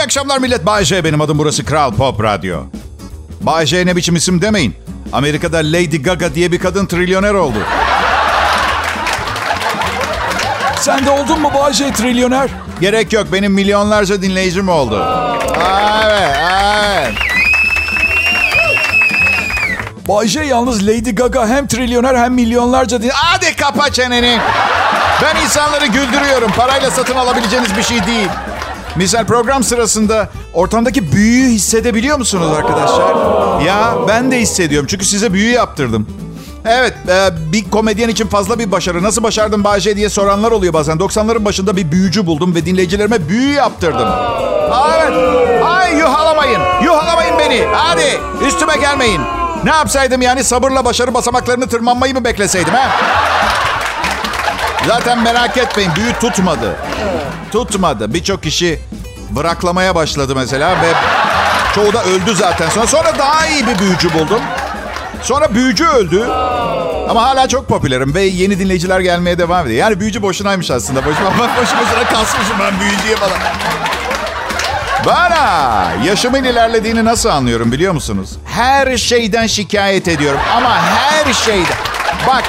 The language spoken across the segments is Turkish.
İyi akşamlar millet. Bay J benim adım burası Kral Pop Radyo. Bay J ne biçim isim demeyin. Amerika'da Lady Gaga diye bir kadın trilyoner oldu. Sen de oldun mu Bayce trilyoner? Gerek yok benim milyonlarca dinleyicim oldu. Evet, evet. Bayce yalnız Lady Gaga hem trilyoner hem milyonlarca din... Hadi kapa çeneni. Ben insanları güldürüyorum. Parayla satın alabileceğiniz bir şey değil. Misal program sırasında ortamdaki büyüyü hissedebiliyor musunuz arkadaşlar? Ya ben de hissediyorum çünkü size büyü yaptırdım. Evet e, bir komedyen için fazla bir başarı. Nasıl başardın Bahçe diye soranlar oluyor bazen. 90'ların başında bir büyücü buldum ve dinleyicilerime büyü yaptırdım. Evet. Ay yuhalamayın. Yuhalamayın beni. Hadi üstüme gelmeyin. Ne yapsaydım yani sabırla başarı basamaklarını tırmanmayı mı bekleseydim ha? Zaten merak etmeyin büyü tutmadı. Tutmadı. Birçok kişi bıraklamaya başladı mesela ve çoğu da öldü zaten. Sonra, sonra daha iyi bir büyücü buldum. Sonra büyücü öldü. Ama hala çok popülerim ve yeni dinleyiciler gelmeye devam ediyor. Yani büyücü boşunaymış aslında. Boşuma, boşuma sıra kasmışım ben büyücüye falan. Bana yaşımın ilerlediğini nasıl anlıyorum biliyor musunuz? Her şeyden şikayet ediyorum ama her şeyden. Bak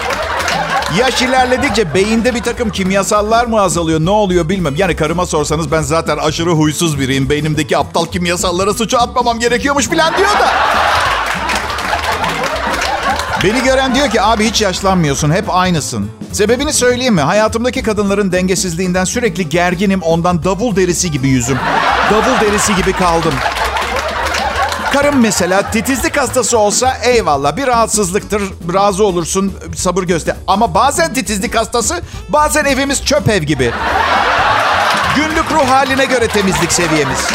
Yaş ilerledikçe beyinde bir takım kimyasallar mı azalıyor ne oluyor bilmem. Yani karıma sorsanız ben zaten aşırı huysuz biriyim. Beynimdeki aptal kimyasallara suçu atmamam gerekiyormuş falan diyor da. Beni gören diyor ki abi hiç yaşlanmıyorsun hep aynısın. Sebebini söyleyeyim mi? Hayatımdaki kadınların dengesizliğinden sürekli gerginim ondan davul derisi gibi yüzüm. Davul derisi gibi kaldım. Karım mesela titizlik hastası olsa eyvallah bir rahatsızlıktır. Razı olursun sabır göster. Ama bazen titizlik hastası bazen evimiz çöp ev gibi. Günlük ruh haline göre temizlik seviyemiz.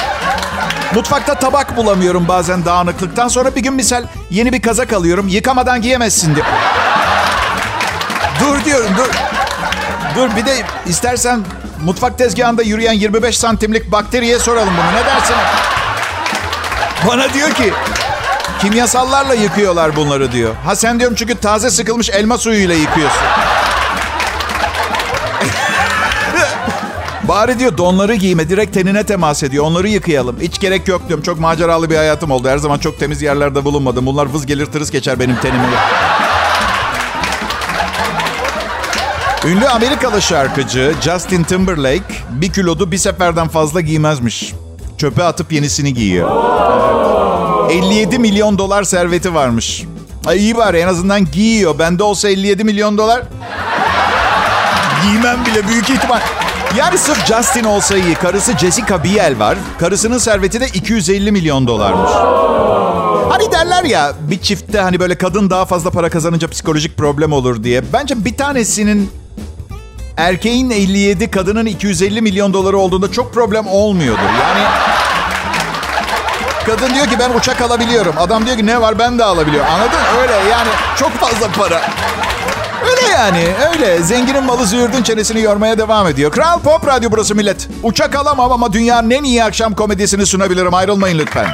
Mutfakta tabak bulamıyorum bazen dağınıklıktan. Sonra bir gün misal yeni bir kazak alıyorum. Yıkamadan giyemezsin diyor. dur diyorum dur. Dur bir de istersen mutfak tezgahında yürüyen 25 santimlik bakteriye soralım bunu. Ne dersin? Bana diyor ki kimyasallarla yıkıyorlar bunları diyor. Ha sen diyorum çünkü taze sıkılmış elma suyuyla yıkıyorsun. Bari diyor donları giyme direkt tenine temas ediyor. Onları yıkayalım. Hiç gerek yok diyorum. Çok maceralı bir hayatım oldu. Her zaman çok temiz yerlerde bulunmadım. Bunlar vız gelir tırıs geçer benim tenime. Ünlü Amerikalı şarkıcı Justin Timberlake bir kilodu bir seferden fazla giymezmiş. Çöpe atıp yenisini giyiyor. 57 milyon dolar serveti varmış. Ay iyi bari en azından giyiyor. Bende olsa 57 milyon dolar giymem bile büyük ihtimal. Yani sırf Justin olsa iyi. Karısı Jessica Biel var. Karısının serveti de 250 milyon dolarmış. Hani derler ya bir çiftte hani böyle kadın daha fazla para kazanınca psikolojik problem olur diye. Bence bir tanesinin erkeğin 57, kadının 250 milyon doları olduğunda çok problem olmuyordur. Yani kadın diyor ki ben uçak alabiliyorum. Adam diyor ki ne var ben de alabiliyorum. Anladın? Öyle yani çok fazla para. Öyle yani öyle. Zenginin malı züğürdün çenesini yormaya devam ediyor. Kral Pop Radyo burası millet. Uçak alamam ama dünyanın en iyi akşam komedisini sunabilirim. Ayrılmayın lütfen.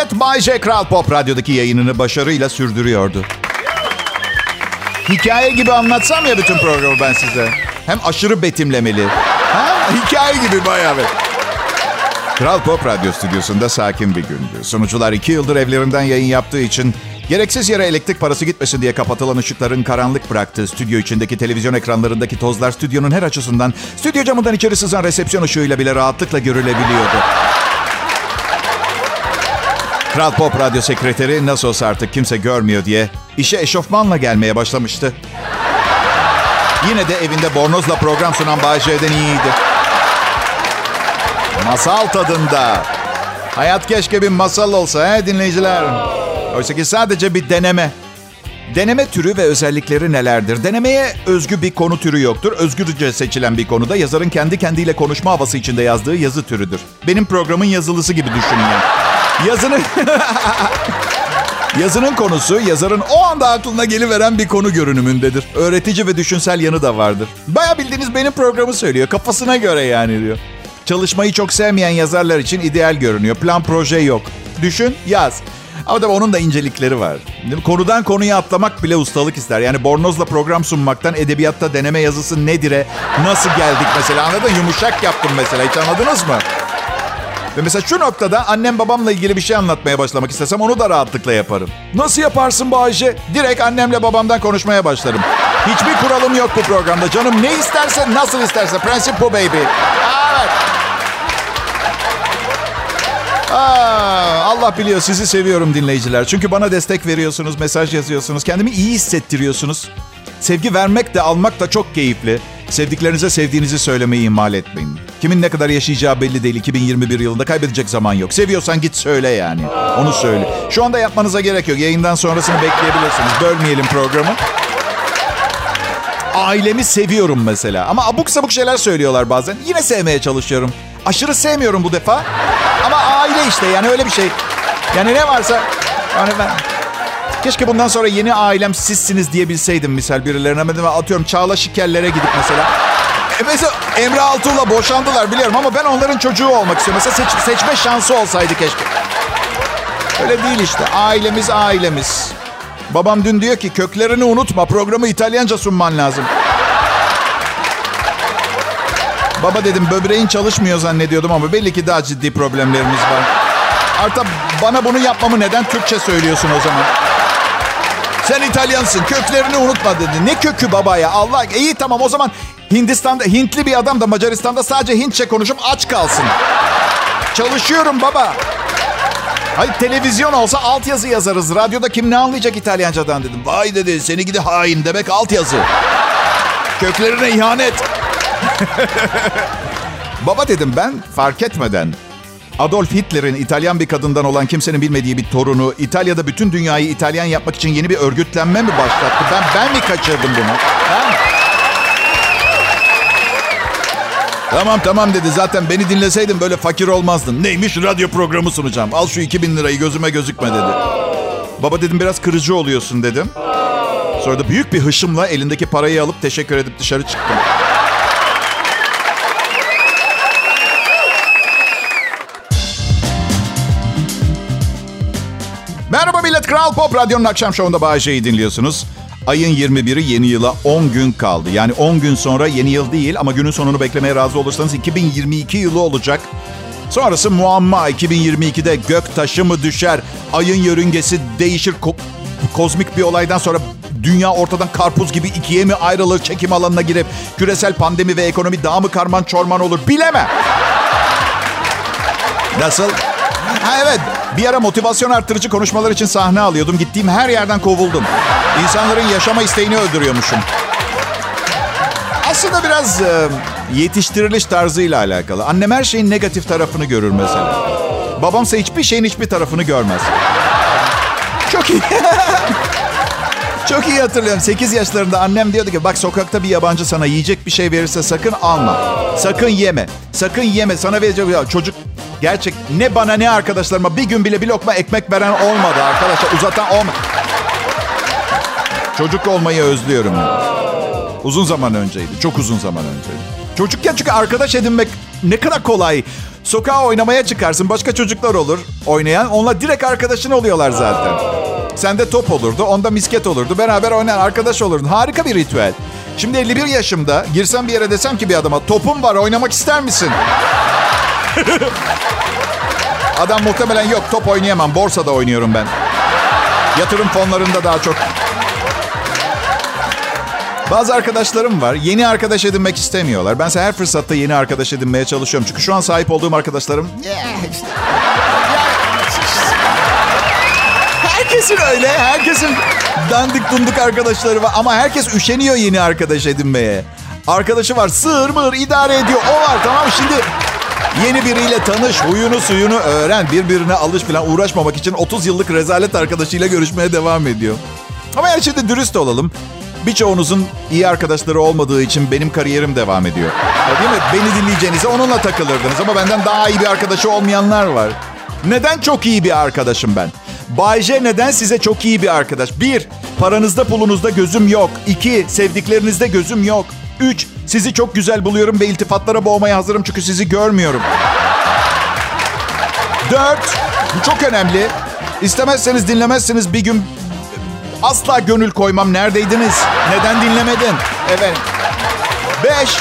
Millet. Bay J. Kral Pop Radyo'daki yayınını başarıyla sürdürüyordu. Hikaye gibi anlatsam ya bütün programı ben size. Hem aşırı betimlemeli. Ha? Hikaye gibi bayağı bir. Kral Pop Radyo stüdyosunda sakin bir gündü. Sunucular iki yıldır evlerinden yayın yaptığı için gereksiz yere elektrik parası gitmesin diye kapatılan ışıkların karanlık bıraktığı stüdyo içindeki televizyon ekranlarındaki tozlar stüdyonun her açısından stüdyo camından içeri sızan resepsiyon ışığıyla bile rahatlıkla görülebiliyordu. Kral Pop Radyo sekreteri nasıl olsa artık kimse görmüyor diye işe eşofmanla gelmeye başlamıştı. Yine de evinde bornozla program sunan Bayece'den iyiydi. Masal tadında. Hayat keşke bir masal olsa he dinleyiciler. Oysa ki sadece bir deneme. Deneme türü ve özellikleri nelerdir? Denemeye özgü bir konu türü yoktur. Özgürce seçilen bir konuda yazarın kendi kendiyle konuşma havası içinde yazdığı yazı türüdür. Benim programın yazılısı gibi düşünün yani. Yazının... Yazının konusu yazarın o anda aklına geliveren bir konu görünümündedir. Öğretici ve düşünsel yanı da vardır. Baya bildiğiniz benim programı söylüyor. Kafasına göre yani diyor. Çalışmayı çok sevmeyen yazarlar için ideal görünüyor. Plan proje yok. Düşün, yaz. Ama tabii onun da incelikleri var. Konudan konuya atlamak bile ustalık ister. Yani bornozla program sunmaktan edebiyatta deneme yazısı nedir'e nasıl geldik mesela anladın? Yumuşak yaptım mesela hiç anladınız mı? Ve mesela şu noktada annem babamla ilgili bir şey anlatmaya başlamak istesem onu da rahatlıkla yaparım. Nasıl yaparsın Bayce? Direkt annemle babamdan konuşmaya başlarım. Hiçbir kuralım yok bu programda. Canım ne isterse nasıl isterse. Prensip bu baby. Evet. Aa, Allah biliyor sizi seviyorum dinleyiciler. Çünkü bana destek veriyorsunuz, mesaj yazıyorsunuz. Kendimi iyi hissettiriyorsunuz. Sevgi vermek de almak da çok keyifli. Sevdiklerinize sevdiğinizi söylemeyi ihmal etmeyin. Kimin ne kadar yaşayacağı belli değil. 2021 yılında kaybedecek zaman yok. Seviyorsan git söyle yani. Onu söyle. Şu anda yapmanıza gerek yok. Yayından sonrasını bekleyebilirsiniz. Bölmeyelim programı. Ailemi seviyorum mesela. Ama abuk sabuk şeyler söylüyorlar bazen. Yine sevmeye çalışıyorum. Aşırı sevmiyorum bu defa. Ama aile işte yani öyle bir şey. Yani ne varsa... Yani ben... Keşke bundan sonra yeni ailem sizsiniz diyebilseydim misal birilerine. Ben atıyorum Çağla Şikerlere gidip mesela. E mesela Emre Altuğ'la boşandılar biliyorum ama ben onların çocuğu olmak istiyorum. Mesela seç, seçme şansı olsaydı keşke. Öyle değil işte. Ailemiz ailemiz. Babam dün diyor ki köklerini unutma programı İtalyanca sunman lazım. Baba dedim böbreğin çalışmıyor zannediyordum ama belli ki daha ciddi problemlerimiz var. Artık bana bunu yapmamı neden Türkçe söylüyorsun o zaman? Sen İtalyansın köklerini unutma dedi. Ne kökü baba ya Allah. İyi tamam o zaman Hindistan'da Hintli bir adam da Macaristan'da sadece Hintçe konuşup aç kalsın. Çalışıyorum baba. Hayır televizyon olsa altyazı yazarız. Radyoda kim ne anlayacak İtalyancadan dedim. Vay dedi seni gidi hain demek altyazı. Köklerine ihanet. Baba dedim ben fark etmeden Adolf Hitler'in İtalyan bir kadından olan kimsenin bilmediği bir torunu İtalya'da bütün dünyayı İtalyan yapmak için yeni bir örgütlenme mi başlattı? Ben ben mi kaçırdım bunu? Ben... Tamam tamam dedi. Zaten beni dinleseydin böyle fakir olmazdın. Neymiş radyo programı sunacağım. Al şu 2000 lirayı gözüme gözükme dedi. Baba dedim biraz kırıcı oluyorsun dedim. Sonra da büyük bir hışımla elindeki parayı alıp teşekkür edip dışarı çıktım. Kral Pop Radyo'nun akşam şovunda Bağcay'ı dinliyorsunuz. Ayın 21'i yeni yıla 10 gün kaldı. Yani 10 gün sonra yeni yıl değil ama günün sonunu beklemeye razı olursanız 2022 yılı olacak. Sonrası muamma 2022'de gök taşı mı düşer, ayın yörüngesi değişir, ko- kozmik bir olaydan sonra dünya ortadan karpuz gibi ikiye mi ayrılır, çekim alanına girip küresel pandemi ve ekonomi daha mı karman çorman olur bilemem. Nasıl? Ha evet. Bir ara motivasyon arttırıcı konuşmalar için sahne alıyordum. Gittiğim her yerden kovuldum. İnsanların yaşama isteğini öldürüyormuşum. Aslında biraz e, yetiştiriliş tarzıyla alakalı. Annem her şeyin negatif tarafını görür mesela. Babamsa hiçbir şeyin hiçbir tarafını görmez. Çok iyi. Çok iyi hatırlıyorum. 8 yaşlarında annem diyordu ki bak sokakta bir yabancı sana yiyecek bir şey verirse sakın alma. Sakın yeme. Sakın yeme. Sana verecek ya çocuk gerçek ne bana ne arkadaşlarıma bir gün bile bir lokma ekmek veren olmadı arkadaşlar. Uzatan olmadı. Çocuk olmayı özlüyorum. Uzun zaman önceydi. Çok uzun zaman önceydi. Çocukken çünkü arkadaş edinmek ne kadar kolay. Sokağa oynamaya çıkarsın. Başka çocuklar olur oynayan. Onunla direkt arkadaşın oluyorlar zaten. Sende top olurdu. Onda misket olurdu. Beraber oynayan arkadaş olurdun. Harika bir ritüel. Şimdi 51 yaşımda girsem bir yere desem ki bir adama topum var oynamak ister misin? Adam muhtemelen yok top oynayamam. Borsada oynuyorum ben. Yatırım fonlarında daha çok. Bazı arkadaşlarım var. Yeni arkadaş edinmek istemiyorlar. Bense her fırsatta yeni arkadaş edinmeye çalışıyorum. Çünkü şu an sahip olduğum arkadaşlarım... Herkesin öyle. Herkesin dandik dunduk arkadaşları var. Ama herkes üşeniyor yeni arkadaş edinmeye. Arkadaşı var sığır mığır idare ediyor. O var tamam şimdi Yeni biriyle tanış, huyunu suyunu öğren, birbirine alış falan uğraşmamak için 30 yıllık rezalet arkadaşıyla görüşmeye devam ediyor. Ama yani şimdi dürüst olalım. Birçoğunuzun iyi arkadaşları olmadığı için benim kariyerim devam ediyor. Değil mi? Beni dinleyeceğinize onunla takılırdınız ama benden daha iyi bir arkadaşı olmayanlar var. Neden çok iyi bir arkadaşım ben? Bay J neden size çok iyi bir arkadaş? Bir, paranızda pulunuzda gözüm yok. İki, sevdiklerinizde gözüm yok. Üç, sizi çok güzel buluyorum ve iltifatlara boğmaya hazırım çünkü sizi görmüyorum. Dört, bu çok önemli. İstemezseniz dinlemezsiniz bir gün asla gönül koymam. Neredeydiniz? Neden dinlemedin? Evet. Beş,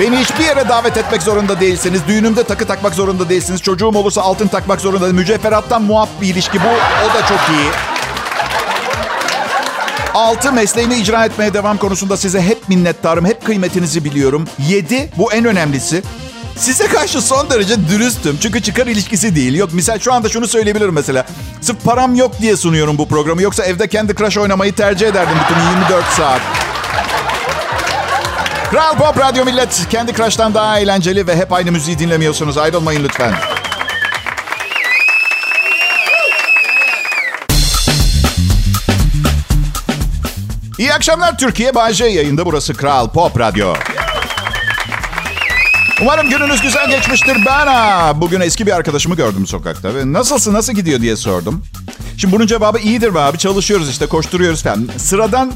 beni hiçbir yere davet etmek zorunda değilsiniz. Düğünümde takı takmak zorunda değilsiniz. Çocuğum olursa altın takmak zorunda değil. Mücevherattan muaf bir ilişki bu. O da çok iyi. Altı, mesleğimi icra etmeye devam konusunda size hep minnettarım. Hep kıymetinizi biliyorum. Yedi, bu en önemlisi. Size karşı son derece dürüstüm. Çünkü çıkar ilişkisi değil. Yok misal şu anda şunu söyleyebilirim mesela. Sırf param yok diye sunuyorum bu programı. Yoksa evde kendi crush oynamayı tercih ederdim bütün 24 saat. Kral Pop Radyo Millet. Kendi Crush'tan daha eğlenceli ve hep aynı müziği dinlemiyorsunuz. Ayrılmayın lütfen. İyi akşamlar Türkiye. Bayce yayında. Burası Kral Pop Radyo. Umarım gününüz güzel geçmiştir. Ben bugün eski bir arkadaşımı gördüm sokakta. Ve nasılsın, nasıl gidiyor diye sordum. Şimdi bunun cevabı iyidir be abi. Çalışıyoruz işte, koşturuyoruz falan. Sıradan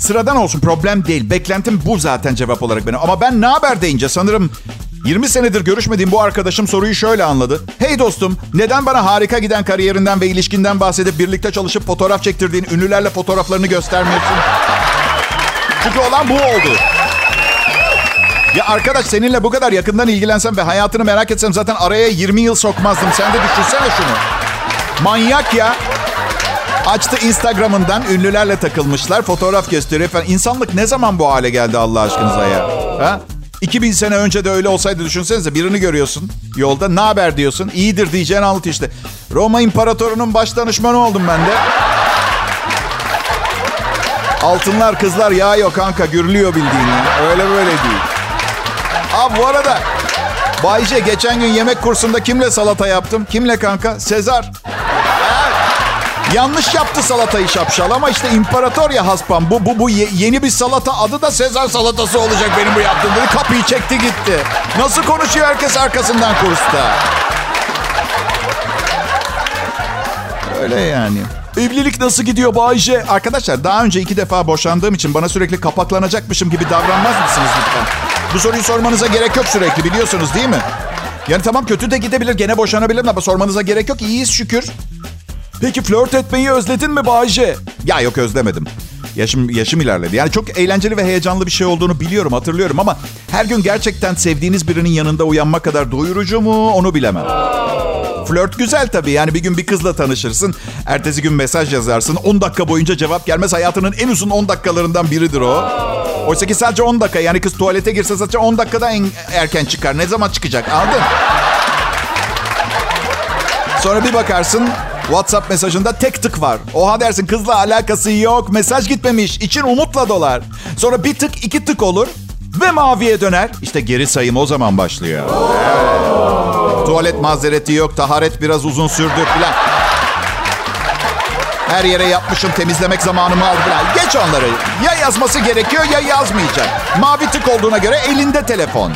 Sıradan olsun problem değil. Beklentim bu zaten cevap olarak benim. Ama ben ne haber deyince sanırım 20 senedir görüşmediğim bu arkadaşım soruyu şöyle anladı. Hey dostum neden bana harika giden kariyerinden ve ilişkinden bahsedip birlikte çalışıp fotoğraf çektirdiğin ünlülerle fotoğraflarını göstermiyorsun? Çünkü olan bu oldu. Ya arkadaş seninle bu kadar yakından ilgilensem ve hayatını merak etsem zaten araya 20 yıl sokmazdım. Sen de düşünsene şunu. Manyak ya. Açtı Instagram'ından ünlülerle takılmışlar. Fotoğraf gösteriyor falan. İnsanlık ne zaman bu hale geldi Allah aşkınıza ya? Ha? 2000 sene önce de öyle olsaydı düşünsenize birini görüyorsun yolda ne haber diyorsun iyidir diyeceğini anlat işte. Roma İmparatorunun baş danışmanı oldum ben de. Altınlar kızlar yağıyor kanka gürlüyor bildiğin. Öyle böyle değil. Abi bu arada Bayce geçen gün yemek kursunda kimle salata yaptım? Kimle kanka? Sezar. Yanlış yaptı salatayı şapşal ama işte imparator ya haspam. Bu, bu, bu ye, yeni bir salata adı da Sezar salatası olacak benim bu yaptığım dedi. Kapıyı çekti gitti. Nasıl konuşuyor herkes arkasından kursta. Öyle yani. Evlilik nasıl gidiyor Bayce? Arkadaşlar daha önce iki defa boşandığım için bana sürekli kapaklanacakmışım gibi davranmaz mısınız lütfen? Bu soruyu sormanıza gerek yok sürekli biliyorsunuz değil mi? Yani tamam kötü de gidebilir gene boşanabilirim ama sormanıza gerek yok. İyiyiz şükür. Peki flört etmeyi özledin mi Bayce? Ya yok özlemedim. Yaşım, yaşım ilerledi. Yani çok eğlenceli ve heyecanlı bir şey olduğunu biliyorum, hatırlıyorum ama her gün gerçekten sevdiğiniz birinin yanında uyanmak kadar doyurucu mu onu bilemem. Flört güzel tabii. Yani bir gün bir kızla tanışırsın. Ertesi gün mesaj yazarsın. 10 dakika boyunca cevap gelmez. Hayatının en uzun 10 dakikalarından biridir o. Oysa ki sadece 10 dakika. Yani kız tuvalete girse sadece 10 dakikada en erken çıkar. Ne zaman çıkacak? Anladın? Sonra bir bakarsın WhatsApp mesajında tek tık var. Oha dersin kızla alakası yok. Mesaj gitmemiş. İçin umutla dolar. Sonra bir tık iki tık olur. Ve maviye döner. İşte geri sayım o zaman başlıyor. Tuvalet mazereti yok. Taharet biraz uzun sürdü falan. Her yere yapmışım temizlemek zamanımı aldı falan. Geç onları. Ya yazması gerekiyor ya yazmayacak. Mavi tık olduğuna göre elinde telefon.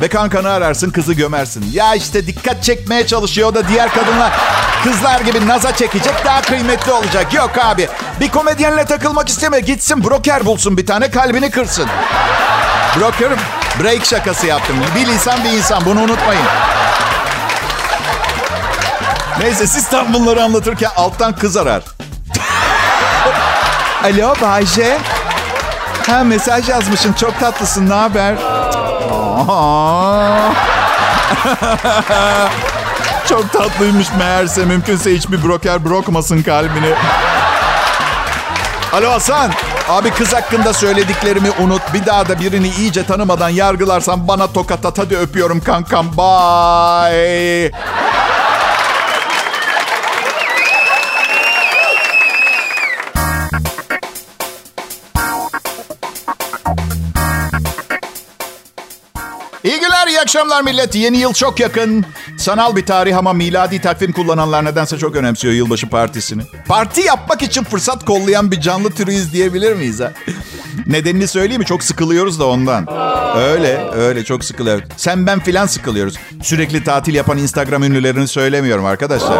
Ve kankanı ararsın kızı gömersin. Ya işte dikkat çekmeye çalışıyor da diğer kadınlar. Kızlar gibi naza çekecek daha kıymetli olacak. Yok abi bir komedyenle takılmak isteme gitsin broker bulsun bir tane kalbini kırsın. Broker break şakası yaptım. Bir insan bir insan bunu unutmayın. Neyse siz tam bunları anlatırken alttan kız arar. Alo Bayce. Ha mesaj yazmışsın çok tatlısın ne haber? Çok tatlıymış meğerse. Mümkünse hiçbir broker brokmasın kalbini. Alo Hasan. Abi kız hakkında söylediklerimi unut. Bir daha da birini iyice tanımadan yargılarsan bana tokat at. Hadi öpüyorum kankam. Bye. Günler, iyi akşamlar millet. Yeni yıl çok yakın. Sanal bir tarih ama miladi takvim kullananlar nedense çok önemsiyor yılbaşı partisini. Parti yapmak için fırsat kollayan bir canlı türüyüz diyebilir miyiz ha? Nedenini söyleyeyim mi? Çok sıkılıyoruz da ondan. Öyle, öyle çok sıkılıyoruz. Sen ben filan sıkılıyoruz. Sürekli tatil yapan Instagram ünlülerini söylemiyorum arkadaşlar.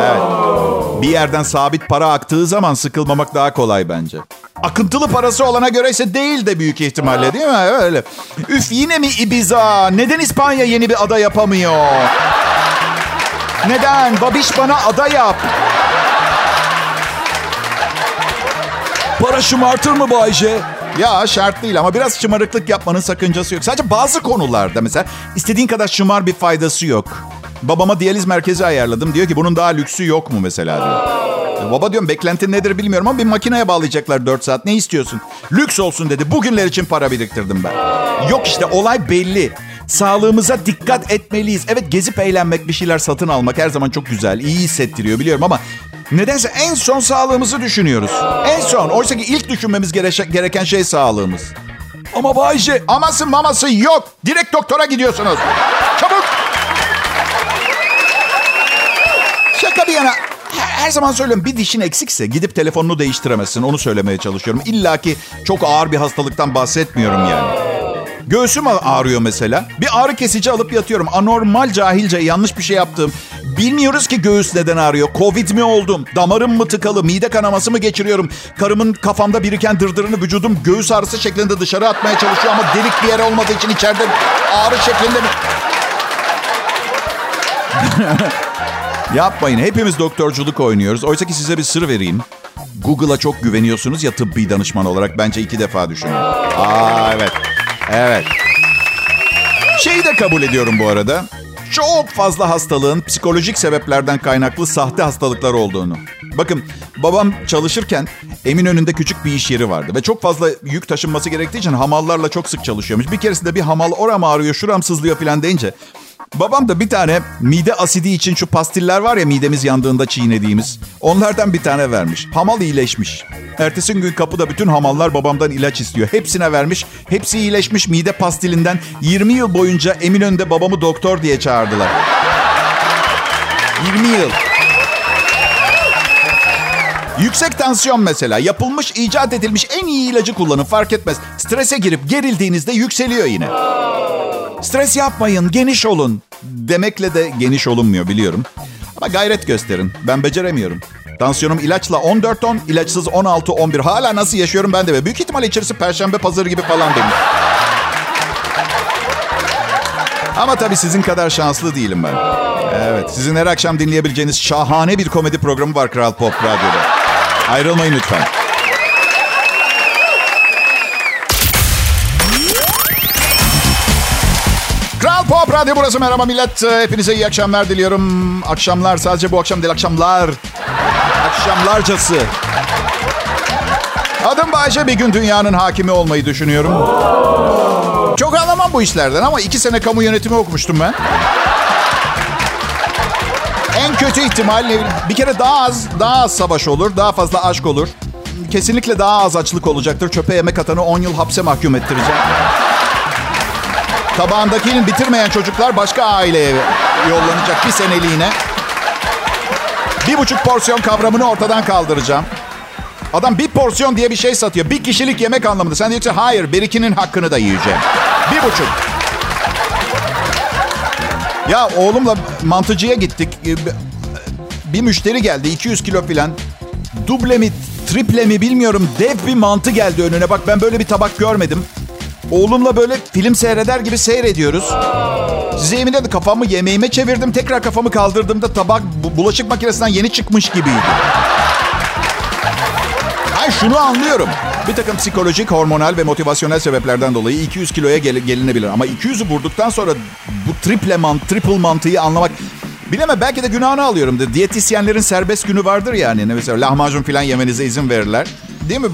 Evet. Bir yerden sabit para aktığı zaman sıkılmamak daha kolay bence. Akıntılı parası olana göre ise değil de büyük ihtimalle değil mi? Öyle. Üf yine mi Ibiza? Neden İspanya yeni bir ada yapamıyor? Neden? Babiş bana ada yap. Para şımartır mı Bayce? Ya şart değil ama biraz şımarıklık yapmanın sakıncası yok. Sadece bazı konularda mesela istediğin kadar şımar bir faydası yok. Babama diyaliz merkezi ayarladım. Diyor ki bunun daha lüksü yok mu mesela diyor. Baba diyorum beklentin nedir bilmiyorum ama bir makineye bağlayacaklar 4 saat. Ne istiyorsun? Lüks olsun dedi. Bugünler için para biriktirdim ben. Yok işte olay belli. Sağlığımıza dikkat etmeliyiz. Evet gezip eğlenmek, bir şeyler satın almak her zaman çok güzel. iyi hissettiriyor biliyorum ama nedense en son sağlığımızı düşünüyoruz. En son. Oysa ki ilk düşünmemiz gereken şey sağlığımız. Ama Bayce... Aması maması yok. Direkt doktora gidiyorsunuz. Çabuk. Şaka bir yana her zaman söylüyorum bir dişin eksikse gidip telefonunu değiştiremezsin. Onu söylemeye çalışıyorum. İlla ki çok ağır bir hastalıktan bahsetmiyorum yani. Göğsüm ağrıyor mesela. Bir ağrı kesici alıp yatıyorum. Anormal cahilce yanlış bir şey yaptım. Bilmiyoruz ki göğüs neden ağrıyor. Covid mi oldum? Damarım mı tıkalı? Mide kanaması mı geçiriyorum? Karımın kafamda biriken dırdırını vücudum göğüs ağrısı şeklinde dışarı atmaya çalışıyor ama delik bir yer olmadığı için içeride ağrı şeklinde? Yapmayın. Hepimiz doktorculuk oynuyoruz. Oysa ki size bir sır vereyim. Google'a çok güveniyorsunuz ya tıbbi danışman olarak. Bence iki defa düşünün. Aa evet. Evet. Şeyi de kabul ediyorum bu arada. Çok fazla hastalığın psikolojik sebeplerden kaynaklı sahte hastalıklar olduğunu. Bakın babam çalışırken Eminönü'nde küçük bir iş yeri vardı. Ve çok fazla yük taşınması gerektiği için hamallarla çok sık çalışıyormuş. Bir keresinde bir hamal oram ağrıyor şuram sızlıyor falan deyince Babam da bir tane mide asidi için şu pastiller var ya midemiz yandığında çiğnediğimiz. Onlardan bir tane vermiş. Hamal iyileşmiş. Ertesi gün kapıda bütün hamallar babamdan ilaç istiyor. Hepsine vermiş. Hepsi iyileşmiş mide pastilinden. 20 yıl boyunca Eminönü'nde babamı doktor diye çağırdılar. 20 yıl. Yüksek tansiyon mesela. Yapılmış, icat edilmiş en iyi ilacı kullanın fark etmez. Strese girip gerildiğinizde yükseliyor yine. Stres yapmayın, geniş olun. Demekle de geniş olunmuyor biliyorum. Ama gayret gösterin. Ben beceremiyorum. Tansiyonum ilaçla 14-10, ilaçsız 16-11. Hala nasıl yaşıyorum ben de. Büyük ihtimal içerisi perşembe pazarı gibi falan demiş. Ama tabii sizin kadar şanslı değilim ben. Evet, sizin her akşam dinleyebileceğiniz şahane bir komedi programı var Kral Pop Radyo'da. Ayrılmayın lütfen. Kral Pop Radyo burası. Merhaba millet. Hepinize iyi akşamlar diliyorum. Akşamlar sadece bu akşam değil akşamlar. Akşamlarcası. Adım Bayce. Bir gün dünyanın hakimi olmayı düşünüyorum. Çok anlamam bu işlerden ama iki sene kamu yönetimi okumuştum ben. En kötü ihtimal bir kere daha az daha az savaş olur, daha fazla aşk olur. Kesinlikle daha az açlık olacaktır. Çöpe yemek atanı 10 yıl hapse mahkum ettireceğim. Tabağındakini bitirmeyen çocuklar başka aileye yollanacak bir seneliğine. Bir buçuk porsiyon kavramını ortadan kaldıracağım. Adam bir porsiyon diye bir şey satıyor. Bir kişilik yemek anlamında. Sen diyorsun hayır bir ikinin hakkını da yiyeceğim. Bir buçuk. Ya oğlumla mantıcıya gittik. Bir müşteri geldi 200 kilo filan. Duble mi triple mi bilmiyorum dev bir mantı geldi önüne. Bak ben böyle bir tabak görmedim. Oğlumla böyle film seyreder gibi seyrediyoruz. Size yemin ederim kafamı yemeğime çevirdim. Tekrar kafamı kaldırdığımda tabak bulaşık makinesinden yeni çıkmış gibiydi. Hayır şunu anlıyorum. Bir takım psikolojik, hormonal ve motivasyonel sebeplerden dolayı 200 kiloya gel- gelinebilir. Ama 200'ü vurduktan sonra bu triple mant, triple mantıyı anlamak... Bileme belki de günahını alıyorum. De. Diyetisyenlerin serbest günü vardır yani. Mesela lahmacun falan yemenize izin verirler. Değil mi?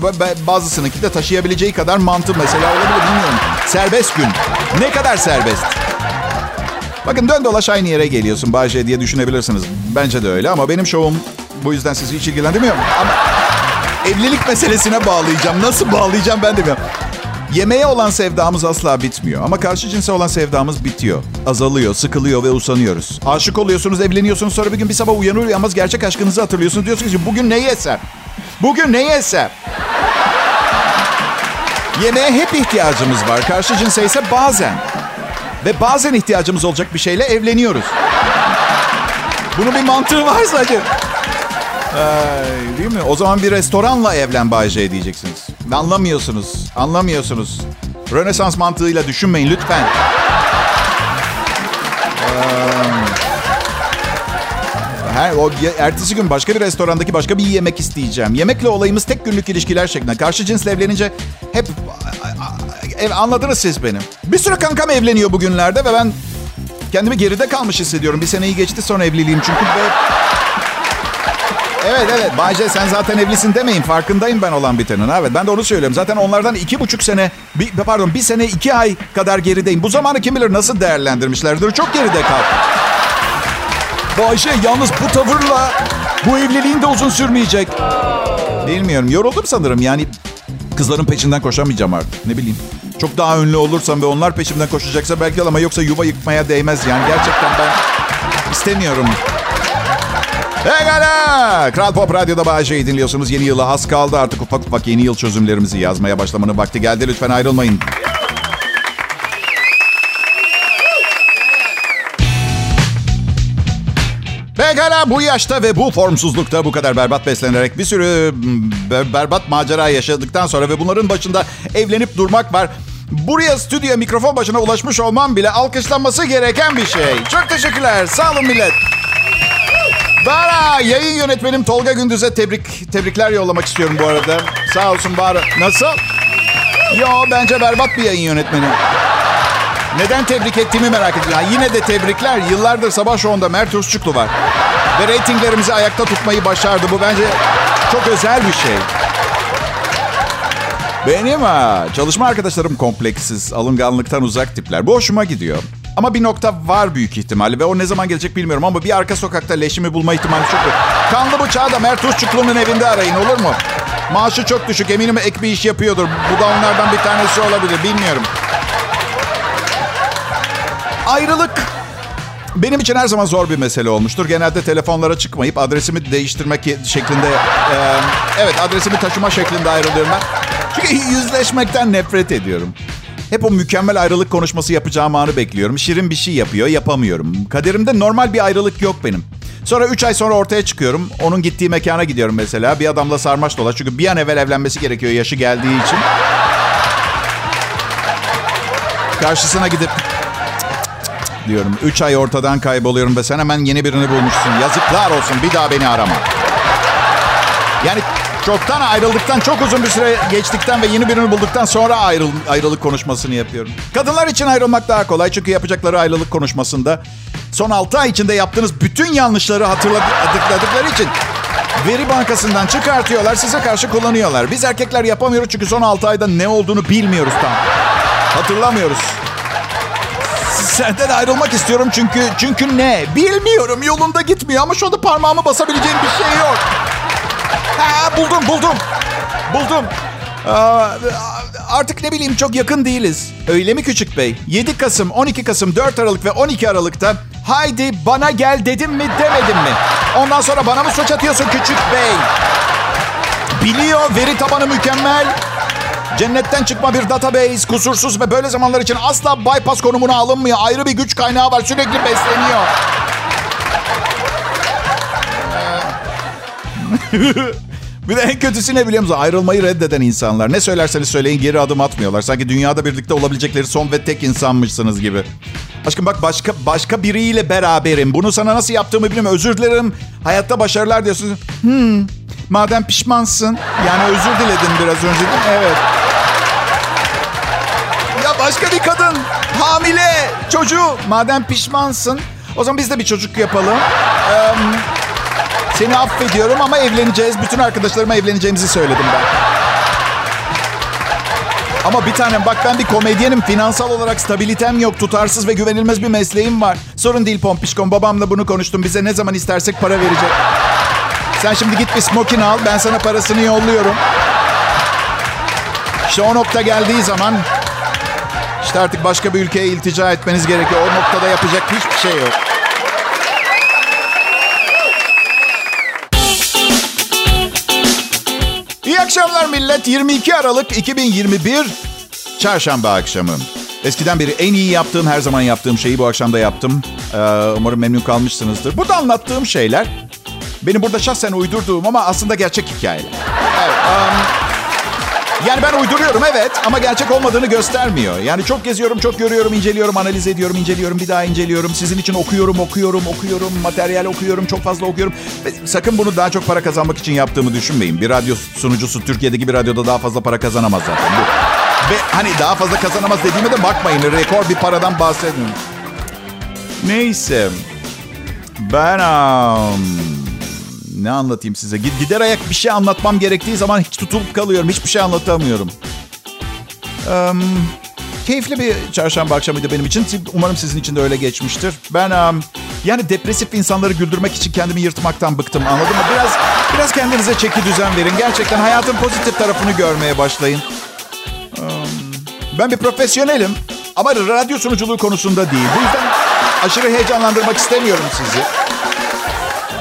Bazısınınki de taşıyabileceği kadar mantı mesela olabilir bilmiyorum. Serbest gün. Ne kadar serbest? Bakın dön dolaş aynı yere geliyorsun Bahçe diye düşünebilirsiniz. Bence de öyle ama benim şovum bu yüzden sizi hiç ilgilendirmiyor. Ama evlilik meselesine bağlayacağım. Nasıl bağlayacağım ben de bilmiyorum. Yemeğe olan sevdamız asla bitmiyor. Ama karşı cinse olan sevdamız bitiyor. Azalıyor, sıkılıyor ve usanıyoruz. Aşık oluyorsunuz, evleniyorsunuz. Sonra bir gün bir sabah uyanır uyanmaz gerçek aşkınızı hatırlıyorsunuz. Diyorsunuz ki bugün ne yesem? Bugün ne yesem? Yemeğe hep ihtiyacımız var. Karşı cinse ise bazen. Ve bazen ihtiyacımız olacak bir şeyle evleniyoruz. Bunun bir mantığı var sadece. Ay, değil mi? O zaman bir restoranla evlen Bay J diyeceksiniz. Anlamıyorsunuz. Anlamıyorsunuz. Rönesans mantığıyla düşünmeyin lütfen. Her, o ertesi gün başka bir restorandaki başka bir yemek isteyeceğim. Yemekle olayımız tek günlük ilişkiler şeklinde. Karşı cinsle evlenince hep ev, anladınız siz benim. Bir sürü kankam evleniyor bugünlerde ve ben kendimi geride kalmış hissediyorum. Bir seneyi geçti sonra evliliğim çünkü ve... Evet evet Bayce sen zaten evlisin demeyin. Farkındayım ben olan bitenin. Evet ben de onu söylüyorum. Zaten onlardan iki buçuk sene, bir, pardon bir sene iki ay kadar gerideyim. Bu zamanı kim bilir nasıl değerlendirmişlerdir. Çok geride kal. Bayşe yalnız bu tavırla bu evliliğin de uzun sürmeyecek. Bilmiyorum. Yoruldum sanırım. Yani kızların peşinden koşamayacağım artık. Ne bileyim. Çok daha ünlü olursam ve onlar peşimden koşacaksa belki ama yoksa yuva yıkmaya değmez yani. Gerçekten ben istemiyorum. Pekala. Kral Pop Radyo'da Bağcay'ı dinliyorsunuz. Yeni yıla az kaldı. Artık ufak ufak yeni yıl çözümlerimizi yazmaya başlamanın vakti geldi. Lütfen ayrılmayın. Pekala bu yaşta ve bu formsuzlukta bu kadar berbat beslenerek bir sürü ber- berbat macera yaşadıktan sonra ve bunların başında evlenip durmak var. Buraya stüdyoya mikrofon başına ulaşmış olmam bile alkışlanması gereken bir şey. Çok teşekkürler. Sağ olun millet. Bara yayın yönetmenim Tolga Gündüz'e tebrik tebrikler yollamak istiyorum bu arada. Sağ olsun Bara. Nasıl? Yo bence berbat bir yayın yönetmeni. Neden tebrik ettiğimi merak ediyorum. Yine de tebrikler. Yıllardır sabah şovunda Mert Ursçuklu var. Ve reytinglerimizi ayakta tutmayı başardı. Bu bence çok özel bir şey. Benim ha, çalışma arkadaşlarım kompleksiz, alınganlıktan uzak tipler. Bu hoşuma gidiyor. Ama bir nokta var büyük ihtimalle ve o ne zaman gelecek bilmiyorum ama bir arka sokakta leşimi bulma ihtimali çok büyük. Kanlı bıçağı da Mert Uççuklu'nun evinde arayın olur mu? Maaşı çok düşük eminim ek bir iş yapıyordur. Bu da onlardan bir tanesi olabilir bilmiyorum. Ayrılık benim için her zaman zor bir mesele olmuştur. Genelde telefonlara çıkmayıp adresimi değiştirmek şeklinde... E, evet adresimi taşıma şeklinde ayrılıyorum ben. Çünkü yüzleşmekten nefret ediyorum. Hep o mükemmel ayrılık konuşması yapacağım anı bekliyorum. Şirin bir şey yapıyor, yapamıyorum. Kaderimde normal bir ayrılık yok benim. Sonra 3 ay sonra ortaya çıkıyorum. Onun gittiği mekana gidiyorum mesela. Bir adamla sarmaş dolaş. Çünkü bir an evvel evlenmesi gerekiyor yaşı geldiği için. Karşısına gidip diyorum. 3 ay ortadan kayboluyorum ve sen hemen yeni birini bulmuşsun. Yazıklar olsun bir daha beni arama. Yani çoktan ayrıldıktan çok uzun bir süre geçtikten ve yeni birini bulduktan sonra ayrıl, ayrılık konuşmasını yapıyorum. Kadınlar için ayrılmak daha kolay çünkü yapacakları ayrılık konuşmasında son 6 ay içinde yaptığınız bütün yanlışları hatırladıkları için veri bankasından çıkartıyorlar size karşı kullanıyorlar. Biz erkekler yapamıyoruz çünkü son 6 ayda ne olduğunu bilmiyoruz tam. Hatırlamıyoruz. Senden ayrılmak istiyorum çünkü çünkü ne? Bilmiyorum yolunda gitmiyor ama şu anda parmağımı basabileceğim bir şey yok. Ha, buldum buldum. Buldum. Artık ne bileyim çok yakın değiliz. Öyle mi Küçük Bey? 7 Kasım, 12 Kasım, 4 Aralık ve 12 Aralık'ta haydi bana gel dedim mi demedim mi? Ondan sonra bana mı suç atıyorsun Küçük Bey? Biliyor veri tabanı mükemmel. Cennetten çıkma bir database, kusursuz ve böyle zamanlar için asla bypass konumuna alınmıyor. Ayrı bir güç kaynağı var, sürekli besleniyor. bir de en kötüsü ne biliyor musun? Ayrılmayı reddeden insanlar. Ne söylerseniz söyleyin geri adım atmıyorlar. Sanki dünyada birlikte olabilecekleri son ve tek insanmışsınız gibi. Aşkım bak başka başka biriyle beraberim. Bunu sana nasıl yaptığımı bilmiyorum. Özür dilerim. Hayatta başarılar diyorsun. Hmm, madem pişmansın. Yani özür diledin biraz önce değil mi? Evet. Ya başka bir kadın. Hamile. Çocuğu. Madem pişmansın. O zaman biz de bir çocuk yapalım. Ee, seni affediyorum ama evleneceğiz. Bütün arkadaşlarıma evleneceğimizi söyledim ben. Ama bir tanem bak ben bir komedyenim. Finansal olarak stabilitem yok. Tutarsız ve güvenilmez bir mesleğim var. Sorun değil Pompişkom. Babamla bunu konuştum. Bize ne zaman istersek para verecek. Sen şimdi git bir smokin al. Ben sana parasını yolluyorum. İşte o nokta geldiği zaman... işte artık başka bir ülkeye iltica etmeniz gerekiyor. O noktada yapacak hiçbir şey yok. Millet. 22 Aralık 2021 Çarşamba akşamı. Eskiden beri en iyi yaptığım, her zaman yaptığım şeyi bu akşam da yaptım. Ee, umarım memnun kalmışsınızdır. Burada anlattığım şeyler benim burada şahsen uydurduğum ama aslında gerçek hikayeler. Evet, um, Yani ben uyduruyorum evet ama gerçek olmadığını göstermiyor. Yani çok geziyorum, çok görüyorum, inceliyorum, analiz ediyorum, inceliyorum, bir daha inceliyorum. Sizin için okuyorum, okuyorum, okuyorum, materyal okuyorum, çok fazla okuyorum. Sakın bunu daha çok para kazanmak için yaptığımı düşünmeyin. Bir radyo sunucusu Türkiye'deki bir radyoda daha fazla para kazanamaz zaten. Ve hani daha fazla kazanamaz dediğime de bakmayın. Rekor bir paradan bahsediyorum. Neyse. Ben... Um, ne anlatayım size? Gider ayak bir şey anlatmam gerektiği zaman hiç tutulup kalıyorum. Hiçbir şey anlatamıyorum. Um, keyifli bir çarşamba akşamıydı benim için. Umarım sizin için de öyle geçmiştir. Ben um, yani depresif insanları güldürmek için kendimi yırtmaktan bıktım. Anladın mı? Biraz biraz kendinize çeki düzen verin. Gerçekten hayatın pozitif tarafını görmeye başlayın. Um, ben bir profesyonelim. Ama radyo sunuculuğu konusunda değil. Bu yüzden aşırı heyecanlandırmak istemiyorum sizi.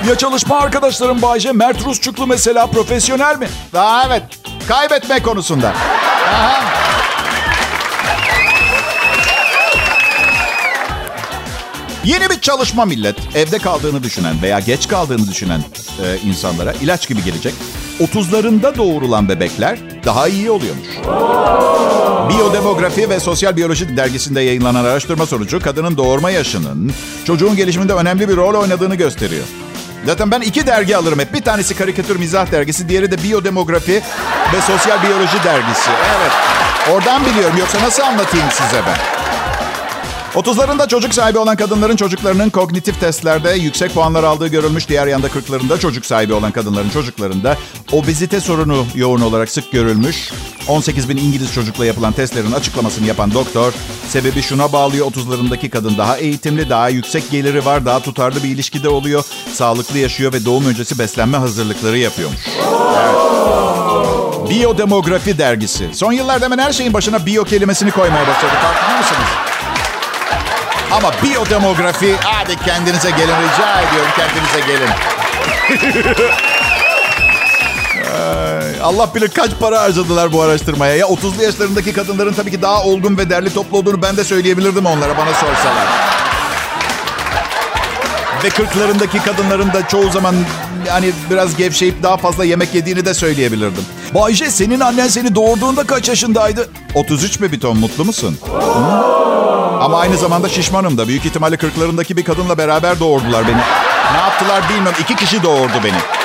Ya çalışma arkadaşlarım Bayce, Mert Rusçuklu mesela profesyonel mi? Daha evet. Kaybetme konusunda. Aha. Yeni bir çalışma millet. Evde kaldığını düşünen veya geç kaldığını düşünen e, insanlara ilaç gibi gelecek. 30'larında doğurulan bebekler daha iyi oluyormuş. Biyodemografi ve Sosyal Biyoloji dergisinde yayınlanan araştırma sonucu kadının doğurma yaşının çocuğun gelişiminde önemli bir rol oynadığını gösteriyor. Zaten ben iki dergi alırım hep. Bir tanesi karikatür mizah dergisi, diğeri de biyodemografi ve sosyal biyoloji dergisi. Evet. Oradan biliyorum. Yoksa nasıl anlatayım size ben? 30'larında çocuk sahibi olan kadınların çocuklarının kognitif testlerde yüksek puanlar aldığı görülmüş. Diğer yanda 40'larında çocuk sahibi olan kadınların çocuklarında obezite sorunu yoğun olarak sık görülmüş. 18 bin İngiliz çocukla yapılan testlerin açıklamasını yapan doktor, sebebi şuna bağlıyor 30'larındaki kadın daha eğitimli, daha yüksek geliri var, daha tutarlı bir ilişkide oluyor, sağlıklı yaşıyor ve doğum öncesi beslenme hazırlıkları yapıyormuş. Evet. Biyodemografi dergisi. Son yıllarda hemen her şeyin başına biyo kelimesini koymaya başladı. Farkında mısınız? Ama biyodemografi, hadi kendinize gelin rica ediyorum kendinize gelin. Allah bilir kaç para harcadılar bu araştırmaya. Ya 30'lu yaşlarındaki kadınların tabii ki daha olgun ve derli toplu olduğunu ben de söyleyebilirdim onlara bana sorsalar. Ve 40'larındaki kadınların da çoğu zaman hani biraz gevşeyip daha fazla yemek yediğini de söyleyebilirdim. Bayce senin annen seni doğurduğunda kaç yaşındaydı? 33 mi bir ton mutlu musun? Ama aynı zamanda şişmanım da. Büyük ihtimalle 40'larındaki bir kadınla beraber doğurdular beni. Ne yaptılar bilmiyorum. İki kişi doğurdu beni.